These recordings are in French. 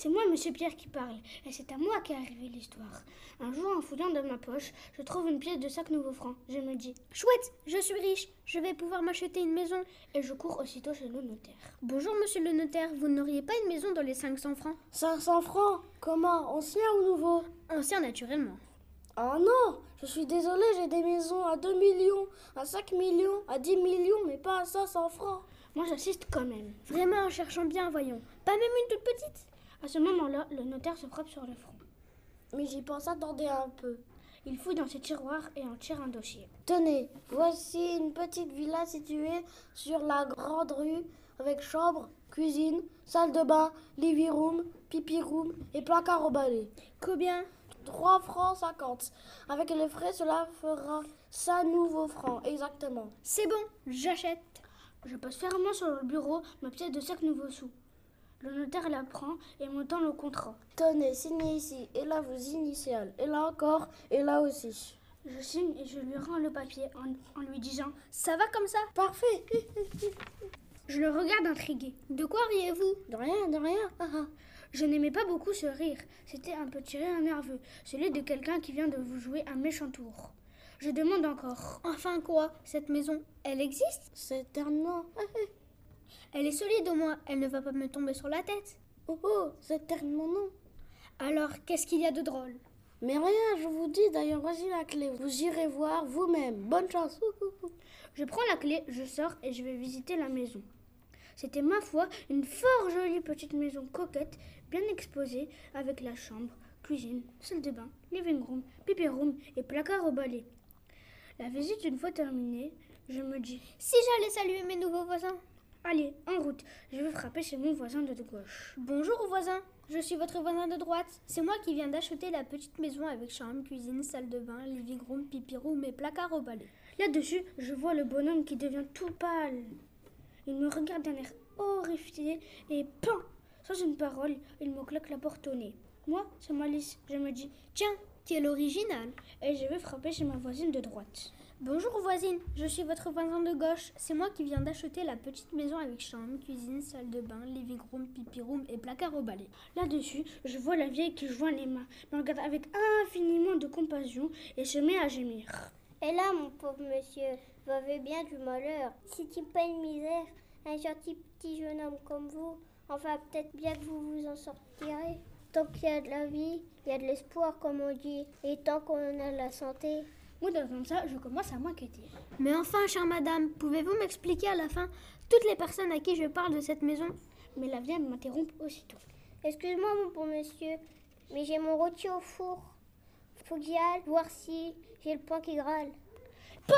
C'est moi, monsieur Pierre, qui parle, et c'est à moi qu'est arrivée l'histoire. Un jour, en fouillant dans ma poche, je trouve une pièce de 5 nouveaux francs. Je me dis, Chouette, je suis riche, je vais pouvoir m'acheter une maison. et je cours aussitôt chez le notaire. Bonjour, monsieur le notaire, vous n'auriez pas une maison dans les 500 francs? 500 francs? Comment? Ancien ou nouveau? Ancien, naturellement. Ah non Je suis désolée, j'ai des maisons à 2 millions, à 5 millions, à 10 millions, mais pas à 500 francs. Moi, j'assiste quand même. Vraiment, en cherchant bien, voyons. Pas même une toute petite? À ce moment-là, le notaire se frappe sur le front. Mais j'y pense, attendez un peu. Il fouille dans ses tiroirs et en tire un dossier. Tenez, voici une petite villa située sur la grande rue avec chambre, cuisine, salle de bain, living room, pipi room et placard au balai. Combien? 3 francs 50. Avec les frais, cela fera 5 nouveaux francs, exactement. C'est bon, j'achète. Je pose fermement sur le bureau ma pièce de 5 nouveaux sous. Le notaire la prend et me tend le contrat. Tenez, signez ici, et là vos initiales, et là encore, et là aussi. Je signe et je lui rends le papier en, lui disant Ça va comme ça? Parfait Je le regarde intrigué. De quoi riez-vous? De rien, de rien. Ah, ah. Je n'aimais pas beaucoup ce rire. C'était un tiré un nerveux, celui de quelqu'un qui vient de vous jouer un méchant tour. Je demande encore. Enfin quoi? Cette maison, elle existe? C'est. Elle est solide au moins, elle ne va pas me tomber sur la tête. Oh oh, c'est un mon nom. Alors, qu'est-ce qu'il y a de drôle? Mais rien, je vous dis, d'ailleurs, voici la clé. Vous irez voir vous-même. Bonne chance. Je prends la clé, je sors et je vais visiter la maison. C'était ma foi une fort jolie petite maison coquette, bien exposée, avec la chambre, cuisine, salle de bain, living room, pipi room et placard au balai. La visite une fois terminée, je me dis Si j'allais saluer mes nouveaux voisins Allez, en route, je vais frapper chez mon voisin de gauche. Bonjour voisin, je suis votre voisin de droite. C'est moi qui viens d'acheter la petite maison avec chambre, cuisine, salle de bain, living room, pipi room et placard au balai. Là-dessus, je vois le bonhomme qui devient tout pâle. Il me regarde d'un air horrifié et pan Sans une parole, il me claque la porte au nez. Moi, c'est Malice. Je me dis Tiens, quel original et je vais frapper chez ma voisine de droite. Bonjour voisine, je suis votre voisin de gauche. C'est moi qui viens d'acheter la petite maison avec chambre, cuisine, salle de bain, living room, pipi room et placard au balai. Là-dessus, je vois la vieille qui joint les mains, me regarde avec infiniment de compassion et se met à gémir. Et là, mon pauvre monsieur, vous avez bien du malheur. Si tu pas une misère, un gentil petit jeune homme comme vous, enfin peut-être bien que vous vous en sortirez. Tant qu'il y a de la vie, il y a de l'espoir, comme on dit. Et tant qu'on a la santé, Moi, comme ça, je commence à m'inquiéter. Mais enfin, chère madame, pouvez-vous m'expliquer à la fin toutes les personnes à qui je parle de cette maison? Mais la vieille m'interrompt aussitôt. excuse-moi, mon bon monsieur, mais j'ai mon rôti au four. Faut que j'y aille voir si j'ai le pain qui grâle. Pan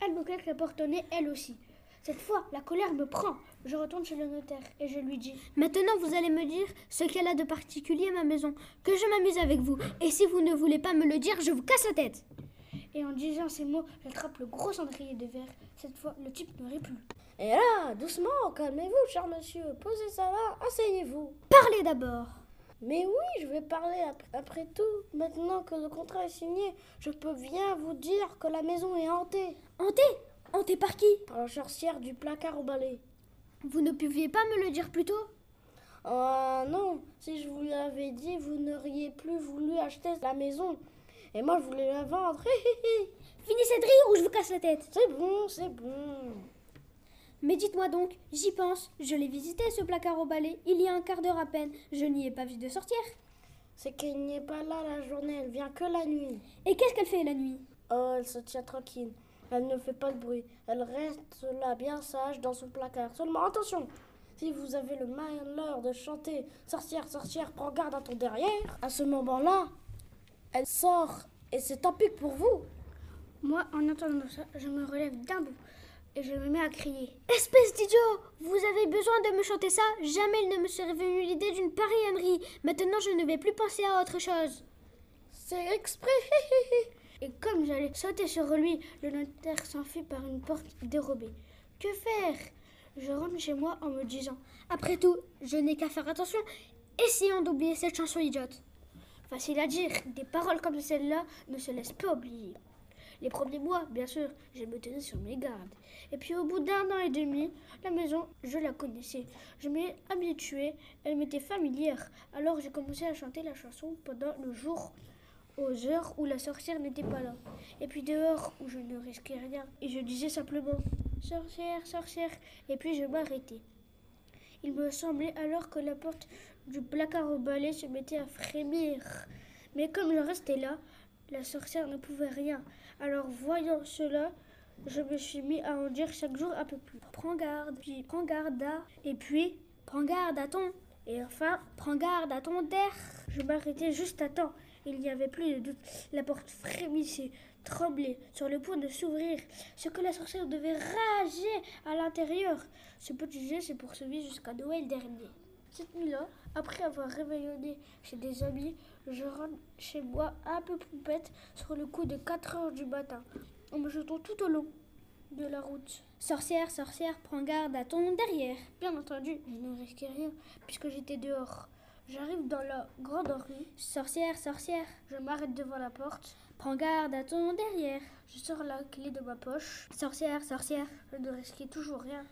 Elle me claque la porte au nez, elle aussi. Cette fois, la colère me prend. Je retourne chez le notaire et je lui dis Maintenant, vous allez me dire ce qu'elle a de particulier ma maison, que je m'amuse avec vous. Et si vous ne voulez pas me le dire, je vous casse la tête. Et en disant ces mots, j'attrape le gros cendrier de verre. Cette fois, le type ne rit plus. Et là, doucement, calmez-vous, cher monsieur. Posez ça là, asseyez-vous. Parlez d'abord. Mais oui, je vais parler ap- après tout. Maintenant que le contrat est signé, je peux bien vous dire que la maison est hantée Hanté Hanté par qui par la sorcière du placard au balai. Vous ne pouviez pas me le dire plus tôt? Ah non, si je vous l'avais dit, vous n'auriez plus voulu acheter la maison. Et moi, je voulais la vendre. Finissez de rire ou je vous casse la tête. c'est bon, c'est bon. Mais dites-moi donc, j'y pense. Je l'ai visité ce placard au balai il y a un quart d'heure à peine. Je n'y ai pas vu de sortir. C'est qu'elle n'est pas là la journée, elle vient que la nuit. Et qu'est-ce qu'elle fait la nuit? Oh, elle se tient tranquille. Elle ne fait pas de bruit. Elle reste là bien sage dans son placard. Seulement attention, si vous avez le malheur de chanter Sorcière, sorcière, prends garde à ton derrière, à ce moment-là, elle sort et c'est tant pis pour vous. Moi, en entendant ça, je me relève d'un bout et je me mets à crier. Espèce d'idiot Vous avez besoin de me chanter ça? Jamais il ne me serait venu l'idée d'une pareille ânerie. Maintenant, je ne vais plus penser à autre chose. C'est exprès. Et comme j'allais sauter sur lui, le notaire s'enfuit par une porte dérobée. Que faire? Je rentre chez moi en me disant Après tout, je n'ai qu'à faire attention. Essayons d'oublier cette chanson idiote. Facile à dire, des paroles comme celle-là ne se laissent pas oublier. Les premiers mois, bien sûr, je me tenais sur mes gardes. Et puis au bout d'un an et demi, la maison, je la connaissais. Je m'y habituée, elle m'était familière. Alors j'ai commencé à chanter la chanson pendant le jour, aux heures où la sorcière n'était pas là. Et puis dehors, où je ne risquais rien. Et je disais simplement Sorcière, sorcière. Et puis je m'arrêtais. Il me semblait alors que la porte du placard au balai se mettait à frémir. Mais comme je restais là, la sorcière ne pouvait rien. Alors voyant cela, je me suis mis à en dire chaque jour un peu plus. Prends garde, puis prends garde à, et puis prends garde à ton, Et enfin, prends garde à ton der. je m'arrêtais juste à temps. Il n'y avait plus de doute. La porte frémissait, tremblait, sur le point de s'ouvrir. Ce que la sorcière devait rager à l'intérieur. Ce petit jeu s'est poursuivi jusqu'à Noël dernier. Cette nuit-là, après avoir réveillonné chez des amis, je rentre chez moi un peu poupette sur le coup de 4 heures du matin, en me jetant tout au long de la route. Sorcière, sorcière, prends garde à ton derrière. Bien entendu, je ne risquais rien puisque j'étais dehors. J'arrive dans la grande rue, Sorcière, sorcière, je m'arrête devant la porte, prends garde à ton derrière. je sors la clé de ma poche, Sorcière, sorcière, je ne risquais toujours rien.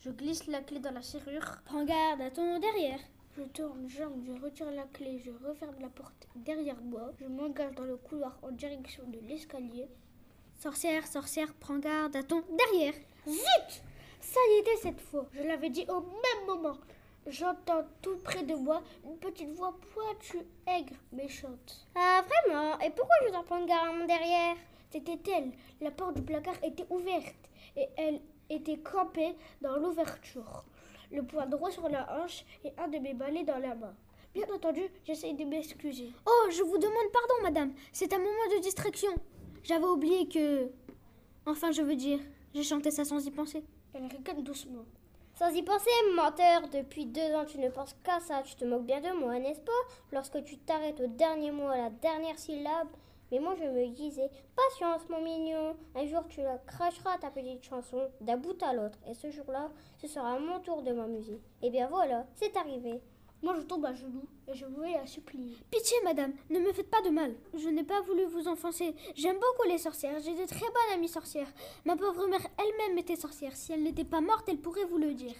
Je glisse la clé dans la serrure, prends garde à ton derrière. je tourne jambe, je retire la clé, je referme la porte derrière moi, je m'engage dans le couloir en direction de l'escalier. Sorcière, sorcière, prends garde à ton derrière. Zut Ça y était cette fois, je l'avais dit au même moment. J'entends tout près de moi une petite voix pointue, aigre, méchante. Ah, vraiment? Et pourquoi je dois prendre garde à mon derrière? C'était elle. La porte du placard était ouverte et elle était campée dans l'ouverture, le poing droit sur la hanche et un de mes balais dans la main. Bien entendu, j'essaye de m'excuser. Oh, je vous demande pardon, madame. C'est un moment de distraction. J'avais oublié que. Enfin, je veux dire, j'ai chanté ça sans y penser. Elle ricane doucement. Sans y penser, menteur, depuis deux ans tu ne penses qu'à ça, tu te moques bien de moi, n'est-ce pas? Lorsque tu t'arrêtes au dernier mot, à la dernière syllabe. Mais moi je me disais, patience mon mignon, un jour tu la cracheras ta petite chanson d'un bout à l'autre, et ce jour-là, ce sera mon tour de m'amuser. Et bien voilà, c'est arrivé. Moi, je tombe à genoux et je voulais la supplier. Pitié, madame, ne me faites pas de mal. Je n'ai pas voulu vous enfoncer. J'aime beaucoup les sorcières. J'ai de très bonnes amies sorcières. Ma pauvre mère elle-même était sorcière. Si elle n'était pas morte, elle pourrait vous le dire.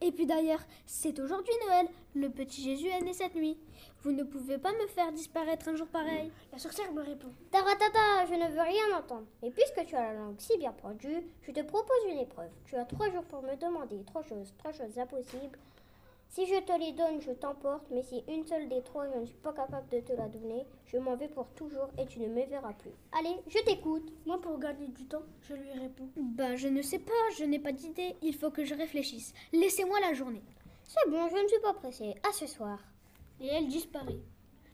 Et puis d'ailleurs, c'est aujourd'hui Noël. Le petit Jésus est né cette nuit. Vous ne pouvez pas me faire disparaître un jour pareil. La sorcière me répond. Taratata, je ne veux rien entendre. Et puisque tu as la langue si bien pendue, je te propose une épreuve. Tu as trois jours pour me demander trois choses, trois choses impossibles. Si je te les donne, je t'emporte, mais si une seule des trois, je ne suis pas capable de te la donner, je m'en vais pour toujours et tu ne me verras plus. Allez, je t'écoute. Moi, pour gagner du temps, je lui réponds. Ben, je ne sais pas, je n'ai pas d'idée. Il faut que je réfléchisse. Laissez-moi la journée. C'est bon, je ne suis pas pressée. À ce soir. Et elle disparaît.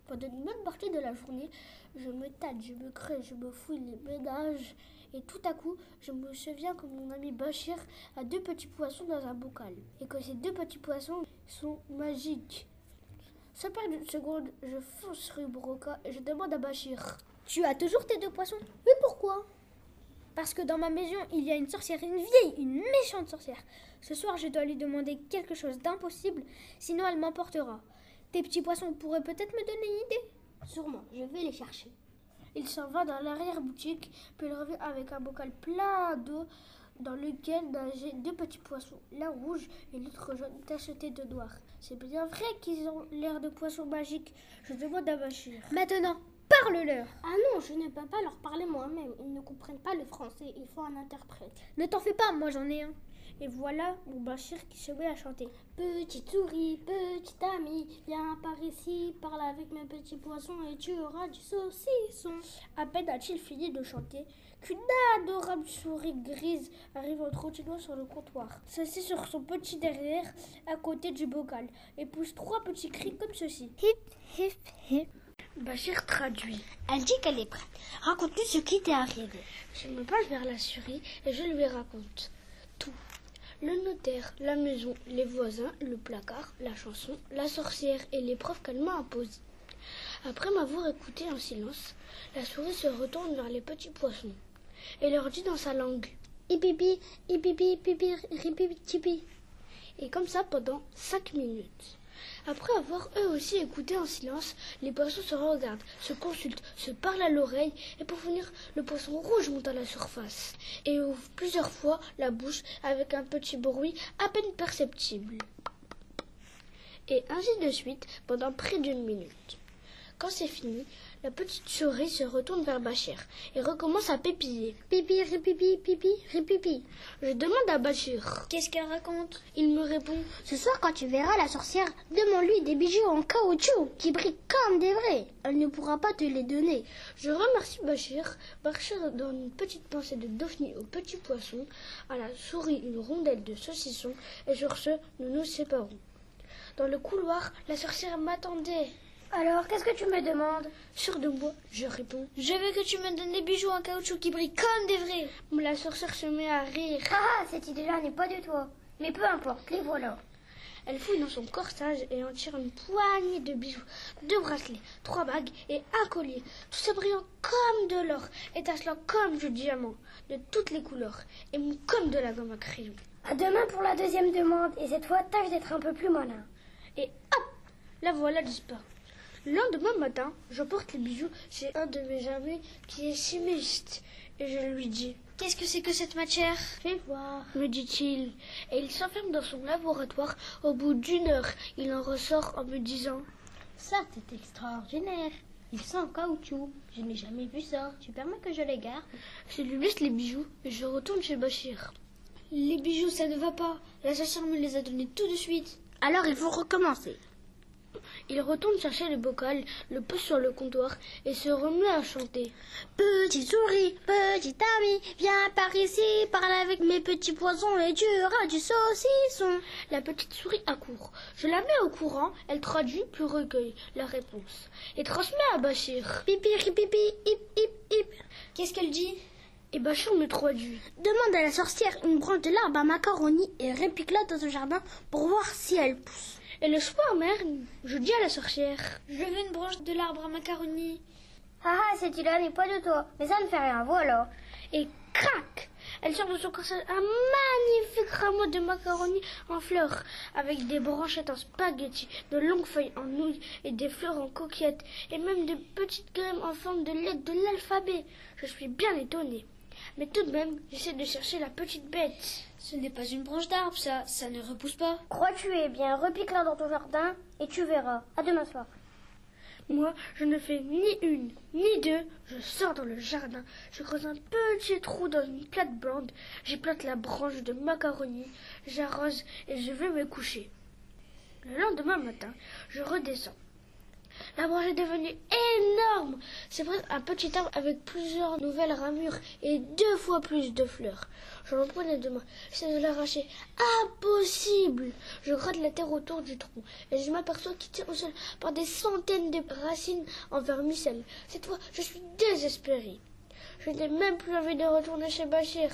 Pendant une bonne partie de la journée, je me tâte, je me creuse, je me fouille les ménages. Et tout à coup, je me souviens que mon ami Bachir a deux petits poissons dans un bocal. Et que ces deux petits poissons sont magiques. Sans perdre une seconde, je fonce rue Broca et je demande à Bachir. Tu as toujours tes deux poissons? Oui, pourquoi? Parce que dans ma maison, il y a une sorcière, une vieille, une méchante sorcière. Ce soir, je dois lui demander quelque chose d'impossible, sinon elle m'emportera. Tes petits poissons pourraient peut-être me donner une idée? Sûrement, je vais les chercher. Il s'en va dans l'arrière-boutique, puis il revient avec un bocal plein d'eau dans lequel nageaient deux petits poissons, l'un rouge et l'autre jaune, tachetés de noir. C'est bien vrai qu'ils ont l'air de poissons magiques. Je demande à Bachir. Maintenant, parle-leur Ah non, je ne peux pas leur parler moi-même. Ils ne comprennent pas le français. Il faut un interprète. Ne t'en fais pas, moi j'en ai un. Et voilà mon Bachir qui se met à chanter. Petite souris, petite amie, viens par ici, parle avec mes petits poissons et tu auras du saucisson. À peine a-t-il fini de chanter qu'une adorable souris grise arrive en trottinant sur le comptoir, s'assied sur son petit derrière à côté du bocal et pousse trois petits cris comme ceci. Hip, hip, hip. Bachir traduit. Elle dit qu'elle est prête. Raconte-nous ce qui t'est arrivé. Je me penche vers la souris et je lui raconte tout. Le notaire, la maison, les voisins, le placard, la chanson, la sorcière et l'épreuve qu'elle m'a imposée. Après m'avoir écouté en silence, la souris se retourne vers les petits poissons et leur dit dans sa langue ripipi, tipi. Et comme ça pendant cinq minutes. Après avoir eux aussi écouté en silence, les poissons se regardent, se consultent, se parlent à l'oreille, et pour finir, le poisson rouge monte à la surface et ouvre plusieurs fois la bouche avec un petit bruit à peine perceptible. Et ainsi de suite pendant près d'une minute. Quand c'est fini, la petite souris se retourne vers Bachir et recommence à pépiller. Pipi, ripipi, pipi, ripipi. Je demande à Bachir. Qu'est-ce qu'elle raconte? Il me répond Ce soir, quand tu verras la sorcière, demande-lui des bijoux en caoutchouc qui brillent comme des vrais. Elle ne pourra pas te les donner. Je remercie Bachir. Bachir donne une petite pincée de dauphnie au petit poisson, à la souris une rondelle de saucisson, et sur ce, nous nous séparons. Dans le couloir, la sorcière m'attendait. Alors, qu'est-ce que tu me demandes? Sûr de moi, je réponds. Je veux que tu me donnes des bijoux en caoutchouc qui brillent comme des vrais. La sorcière se met à rire. Ah, cette idée-là n'est pas de toi. Mais peu importe, les voilà. Elle fouille dans son corsage et en tire une poignée de bijoux, deux bracelets, trois bagues et un collier, tout ça brillant comme de l'or, étincelant comme du diamant, de toutes les couleurs, et mou comme de la gomme à crayon. À demain pour la deuxième demande, et cette fois, tâche d'être un peu plus malin. Et hop, la voilà disparue. Le lendemain matin, je porte les bijoux chez un de mes amis qui est chimiste, et je lui dis Qu'est-ce que c'est que cette matière? Fais voir, me dit-il. Et il s'enferme dans son laboratoire. Au bout d'une heure, il en ressort en me disant Ça, c'est extraordinaire. Ils sont en caoutchouc. Je n'ai jamais vu ça. Tu permets que je les garde? Je lui laisse les bijoux et je retourne chez Bachir. Les bijoux, ça ne va pas. La sorcière me les a donnés tout de suite. Alors, il faut recommencer. Il retourne chercher le bocal, le pose sur le comptoir et se remet à chanter. Petite souris, petit ami, viens par ici, parle avec mes petits poissons et tu auras du saucisson. La petite souris accourt. Je la mets au courant, elle traduit puis recueille la réponse et transmet à Bachir. Pipi, ripipi, hip, hip, hip. Qu'est-ce qu'elle dit? Et Bachir me traduit. Demande à la sorcière une branche de l'arbre à macaroni et répique-la dans son jardin pour voir si elle pousse. Et le soir même, je dis à la sorcière. Je veux une branche de l'arbre à macaroni. Ah ah, cette idée-là n'est pas de toi, mais ça ne fait rien, voilà. Et crac Elle sort de son corsage un magnifique rameau de macaroni en fleurs, avec des branchettes en spaghetti, de longues feuilles en nouilles et des fleurs en coquillettes, et même de petites graines en forme de lettres de l'alphabet. Je suis bien étonnée. Mais tout de même, j'essaie de chercher la petite bête. Ce n'est pas une branche d'arbre, ça. Ça ne repousse pas. Crois-tu eh bien, repique-la dans ton jardin et tu verras. À demain soir. Moi, je ne fais ni une, ni deux. Je sors dans le jardin. Je creuse un petit trou dans une plate blonde. J'y plante la branche de macaroni. J'arrose et je vais me coucher. Le lendemain matin, je redescends. La branche est devenue énorme. C'est presque un petit arbre avec plusieurs nouvelles ramures et deux fois plus de fleurs. Je le prends les deux mains. J'essaie de l'arracher. Impossible Je gratte la terre autour du tronc et je m'aperçois qu'il tient au sol par des centaines de racines en vermicelle. Cette fois, je suis désespérée. Je n'ai même plus envie de retourner chez Bachir.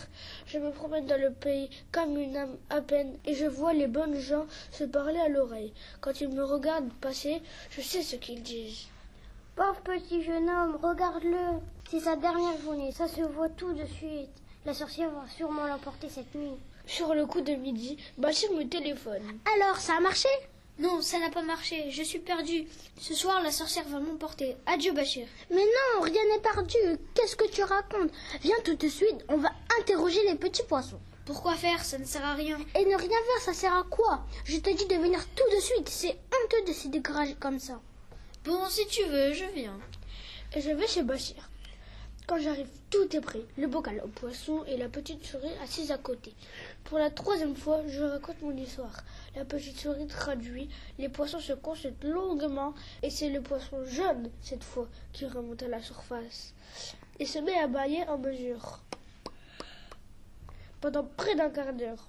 Je me promène dans le pays comme une âme à peine et je vois les bonnes gens se parler à l'oreille. Quand ils me regardent passer, je sais ce qu'ils disent. Pauvre petit jeune homme, regarde-le. C'est sa dernière journée, ça se voit tout de suite. La sorcière va sûrement l'emporter cette nuit. Sur le coup de midi, Bachir me téléphone. Alors, ça a marché? Non, ça n'a pas marché. Je suis perdue. Ce soir, la sorcière va m'emporter. Adieu, Bachir. Mais non, rien n'est perdu. Qu'est-ce que tu racontes? Viens tout de suite, on va interroger les petits poissons. Pourquoi faire? Ça ne sert à rien. Et ne rien faire, ça sert à quoi? Je te dis de venir tout de suite. C'est honteux de se décourager comme ça. Bon, si tu veux, je viens. Et je vais chez Bachir. Quand j'arrive, tout est prêt. Le bocal au poisson et la petite souris assise à côté. Pour la troisième fois, je raconte mon histoire. La petite souris traduit, les poissons se consultent longuement et c'est le poisson jaune, cette fois, qui remonte à la surface et se met à bailler en mesure. Pendant près d'un quart d'heure.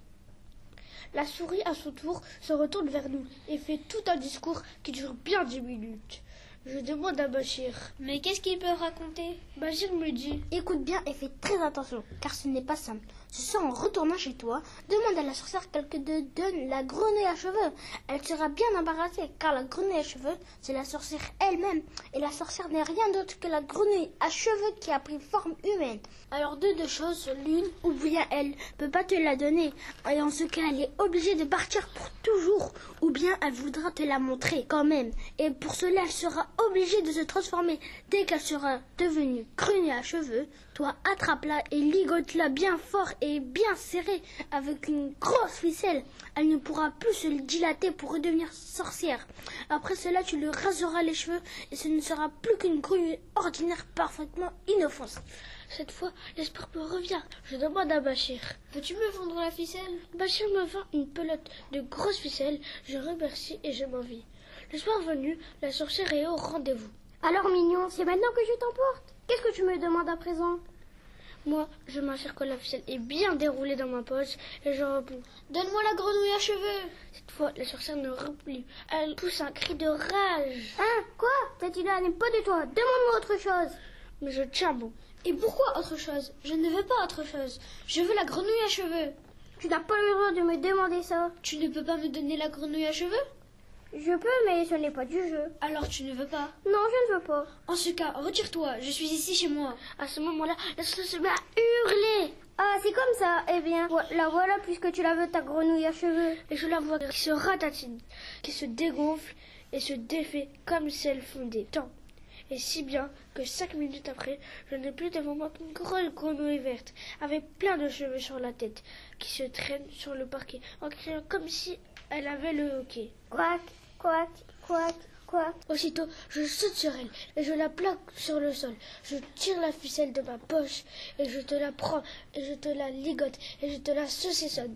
La souris, à son tour, se retourne vers nous et fait tout un discours qui dure bien dix minutes. Je demande à Bachir. Mais qu'est-ce qu'il peut raconter? Bachir me dit Écoute bien et fais très attention, car ce n'est pas simple. Ce soir, en retournant chez toi, demande à la sorcière qu'elle te donne la grenouille à cheveux. Elle sera bien embarrassée, car la grenouille à cheveux, c'est la sorcière elle-même. Et la sorcière n'est rien d'autre que la grenouille à cheveux qui a pris forme humaine. Alors de deux choses, l'une, ou bien elle peut pas te la donner, et en ce cas, elle est obligée de partir pour toujours, ou bien elle voudra te la montrer quand même. Et pour cela, elle sera obligée de se transformer. Dès qu'elle sera devenue grenouille à cheveux, toi attrape-la et ligote-la bien fort et bien serrée avec une grosse ficelle. Elle ne pourra plus se dilater pour redevenir sorcière. Après cela, tu lui raseras les cheveux et ce ne sera plus qu'une grenouille ordinaire parfaitement inoffensive. Cette fois, l'espoir me revient. Je demande à Bachir. Peux-tu me vendre la ficelle? Bachir me vend une pelote de grosses ficelles. Je remercie et je m'en vais. Le soir venu, la sorcière est au rendez-vous. Alors, mignon, c'est maintenant que je t'emporte. Qu'est-ce que tu me demandes à présent? Moi, je m'assure que la ficelle est bien déroulée dans ma poche et je réponds. Donne-moi la grenouille à cheveux. Cette fois, la sorcière ne répond plus. Elle pousse un cri de rage. Hein? Quoi? Cette idée n'est pas de toi. Demande-moi autre chose. Mais je tiens bon. Et pourquoi autre chose? Je ne veux pas autre chose. Je veux la grenouille à cheveux. Tu n'as pas le droit de me demander ça. Tu ne peux pas me donner la grenouille à cheveux? Je peux, mais ce n'est pas du jeu. Alors tu ne veux pas Non, je ne veux pas. En ce cas, retire-toi. Je suis ici chez moi. À ce moment-là, la sorcière se met à hurler. Ah, c'est comme ça. Eh bien, la voilà puisque tu la veux, ta grenouille à cheveux. Et je la vois qui se ratatine, qui se dégonfle et se défait comme si elle fondait. Tant. Et si bien que cinq minutes après, je n'ai plus devant moi qu'une grosse grenouille verte, avec plein de cheveux sur la tête, qui se traîne sur le parquet, en criant comme si elle avait le hoquet. Quack, quack, quack, quack. Aussitôt, je saute sur elle et je la plaque sur le sol. Je tire la ficelle de ma poche et je te la prends et je te la ligote et je te la saucissonne.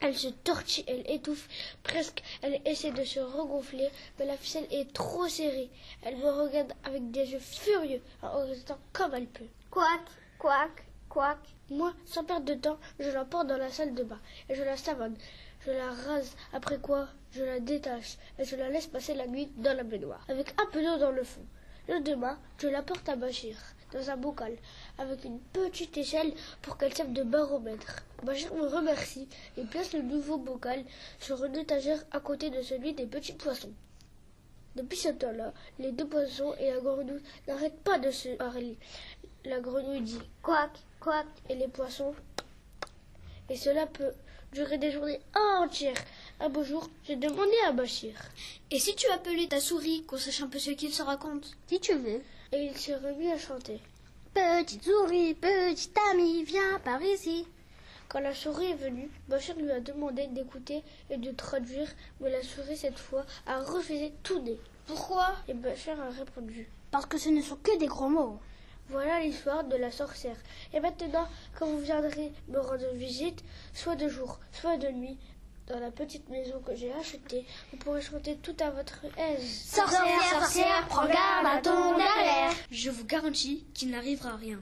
Elle se tortille, elle étouffe, presque elle essaie de se regonfler, mais la ficelle est trop serrée. Elle me regarde avec des yeux furieux en restant comme elle peut. Quack, quack, quack. Moi, sans perdre de temps, je la porte dans la salle de bain et je la savonne. Je la rase, après quoi je la détache et je la laisse passer la nuit dans la baignoire, avec un peu d'eau dans le fond. Le demain, je la porte à Bachir, dans un bocal, avec une petite échelle pour qu'elle serve de baromètre. Bachir me remercie et place le nouveau bocal sur une étagère à côté de celui des petits poissons. Depuis ce temps-là, les deux poissons et la grenouille n'arrêtent pas de se parler. La grenouille dit Quack, quack. et les poissons. Et cela peut durer des journées entières. Un beau jour, j'ai demandé à Bachir. Et si tu appelais ta souris, qu'on sache un peu ce qu'il se raconte Si tu veux. Et il s'est remis à chanter. Petite souris, petite amie, viens par ici. Quand la souris est venue, Bachir lui a demandé d'écouter et de traduire, mais la souris, cette fois, a refusé tout net. Pourquoi? Et Bachir a répondu. Parce que ce ne sont que des gros mots. Voilà l'histoire de la sorcière. Et maintenant, quand vous viendrez me rendre visite, soit de jour, soit de nuit, dans la petite maison que j'ai achetée, vous pourrez chanter tout à votre aise. Sorcière, sorcière, prends garde à ton derrière. Je vous garantis qu'il n'arrivera rien.